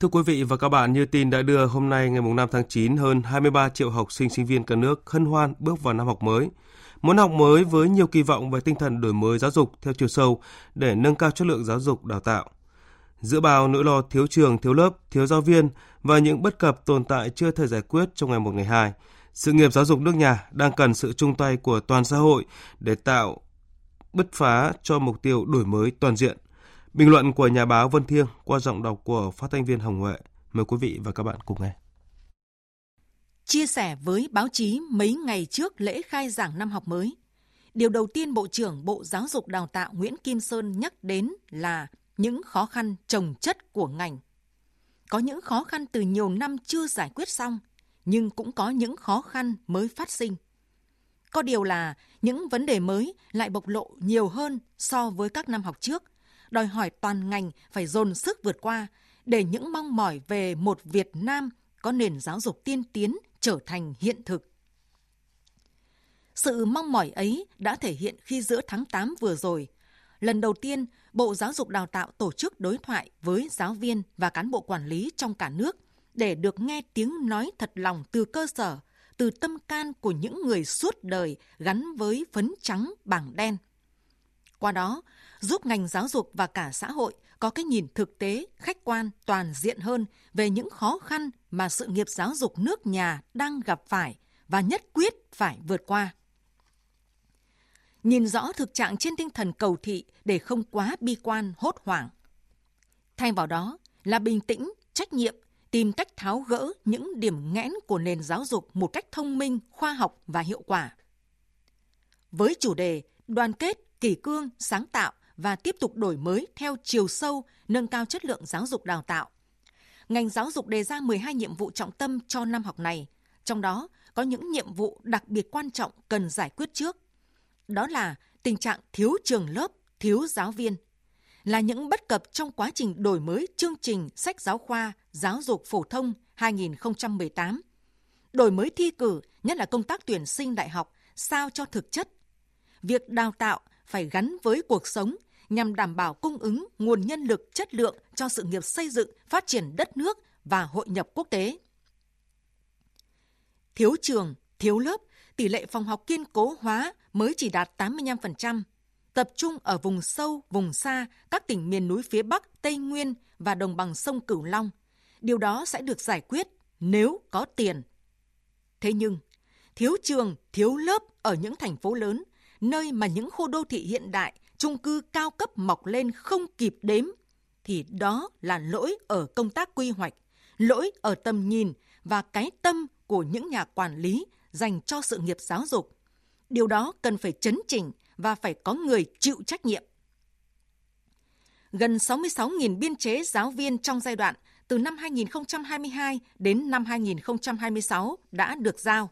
Thưa quý vị và các bạn, như tin đã đưa, hôm nay ngày 5 tháng 9, hơn 23 triệu học sinh sinh viên cả nước hân hoan bước vào năm học mới. Muốn học mới với nhiều kỳ vọng về tinh thần đổi mới giáo dục theo chiều sâu để nâng cao chất lượng giáo dục đào tạo. Giữa bao nỗi lo thiếu trường, thiếu lớp, thiếu giáo viên và những bất cập tồn tại chưa thể giải quyết trong ngày một ngày hai, sự nghiệp giáo dục nước nhà đang cần sự chung tay của toàn xã hội để tạo bứt phá cho mục tiêu đổi mới toàn diện. Bình luận của nhà báo Vân Thiêng qua giọng đọc của phát thanh viên Hồng Huệ. Mời quý vị và các bạn cùng nghe. Chia sẻ với báo chí mấy ngày trước lễ khai giảng năm học mới, điều đầu tiên Bộ trưởng Bộ Giáo dục Đào tạo Nguyễn Kim Sơn nhắc đến là những khó khăn trồng chất của ngành. Có những khó khăn từ nhiều năm chưa giải quyết xong, nhưng cũng có những khó khăn mới phát sinh. Có điều là những vấn đề mới lại bộc lộ nhiều hơn so với các năm học trước, đòi hỏi toàn ngành phải dồn sức vượt qua để những mong mỏi về một Việt Nam có nền giáo dục tiên tiến trở thành hiện thực. Sự mong mỏi ấy đã thể hiện khi giữa tháng 8 vừa rồi, lần đầu tiên Bộ Giáo dục Đào tạo tổ chức đối thoại với giáo viên và cán bộ quản lý trong cả nước để được nghe tiếng nói thật lòng từ cơ sở, từ tâm can của những người suốt đời gắn với phấn trắng bảng đen. Qua đó, giúp ngành giáo dục và cả xã hội có cái nhìn thực tế, khách quan, toàn diện hơn về những khó khăn mà sự nghiệp giáo dục nước nhà đang gặp phải và nhất quyết phải vượt qua. Nhìn rõ thực trạng trên tinh thần cầu thị để không quá bi quan, hốt hoảng. Thay vào đó là bình tĩnh, trách nhiệm, tìm cách tháo gỡ những điểm nghẽn của nền giáo dục một cách thông minh, khoa học và hiệu quả. Với chủ đề đoàn kết, kỷ cương, sáng tạo và tiếp tục đổi mới theo chiều sâu, nâng cao chất lượng giáo dục đào tạo. Ngành giáo dục đề ra 12 nhiệm vụ trọng tâm cho năm học này, trong đó có những nhiệm vụ đặc biệt quan trọng cần giải quyết trước. Đó là tình trạng thiếu trường lớp, thiếu giáo viên, là những bất cập trong quá trình đổi mới chương trình sách giáo khoa giáo dục phổ thông 2018, đổi mới thi cử, nhất là công tác tuyển sinh đại học sao cho thực chất. Việc đào tạo phải gắn với cuộc sống nhằm đảm bảo cung ứng nguồn nhân lực chất lượng cho sự nghiệp xây dựng, phát triển đất nước và hội nhập quốc tế. Thiếu trường, thiếu lớp, tỷ lệ phòng học kiên cố hóa mới chỉ đạt 85%, tập trung ở vùng sâu, vùng xa, các tỉnh miền núi phía Bắc, Tây Nguyên và đồng bằng sông Cửu Long. Điều đó sẽ được giải quyết nếu có tiền. Thế nhưng, thiếu trường, thiếu lớp ở những thành phố lớn, nơi mà những khu đô thị hiện đại chung cư cao cấp mọc lên không kịp đếm, thì đó là lỗi ở công tác quy hoạch, lỗi ở tầm nhìn và cái tâm của những nhà quản lý dành cho sự nghiệp giáo dục. Điều đó cần phải chấn chỉnh và phải có người chịu trách nhiệm. Gần 66.000 biên chế giáo viên trong giai đoạn từ năm 2022 đến năm 2026 đã được giao.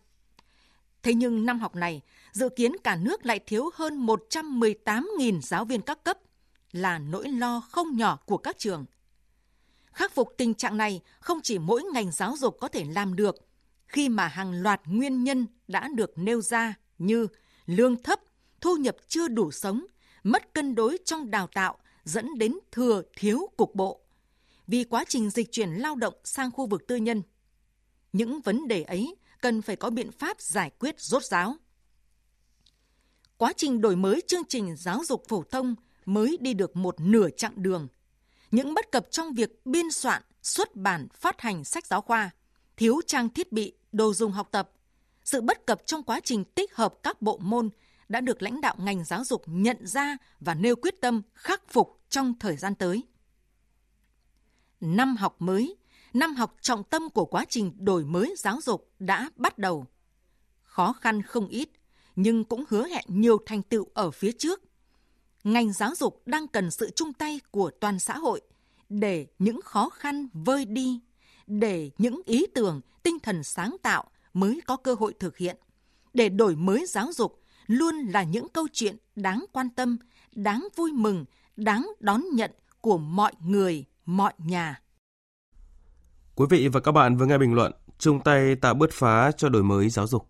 Thế nhưng năm học này, dự kiến cả nước lại thiếu hơn 118.000 giáo viên các cấp, là nỗi lo không nhỏ của các trường. Khắc phục tình trạng này không chỉ mỗi ngành giáo dục có thể làm được, khi mà hàng loạt nguyên nhân đã được nêu ra như lương thấp, thu nhập chưa đủ sống, mất cân đối trong đào tạo dẫn đến thừa thiếu cục bộ. Vì quá trình dịch chuyển lao động sang khu vực tư nhân. Những vấn đề ấy cần phải có biện pháp giải quyết rốt ráo. Quá trình đổi mới chương trình giáo dục phổ thông mới đi được một nửa chặng đường. Những bất cập trong việc biên soạn, xuất bản, phát hành sách giáo khoa, thiếu trang thiết bị, đồ dùng học tập, sự bất cập trong quá trình tích hợp các bộ môn đã được lãnh đạo ngành giáo dục nhận ra và nêu quyết tâm khắc phục trong thời gian tới. Năm học mới năm học trọng tâm của quá trình đổi mới giáo dục đã bắt đầu. Khó khăn không ít, nhưng cũng hứa hẹn nhiều thành tựu ở phía trước. Ngành giáo dục đang cần sự chung tay của toàn xã hội để những khó khăn vơi đi, để những ý tưởng, tinh thần sáng tạo mới có cơ hội thực hiện, để đổi mới giáo dục luôn là những câu chuyện đáng quan tâm, đáng vui mừng, đáng đón nhận của mọi người, mọi nhà. Quý vị và các bạn vừa nghe bình luận, chung tay tạo bứt phá cho đổi mới giáo dục.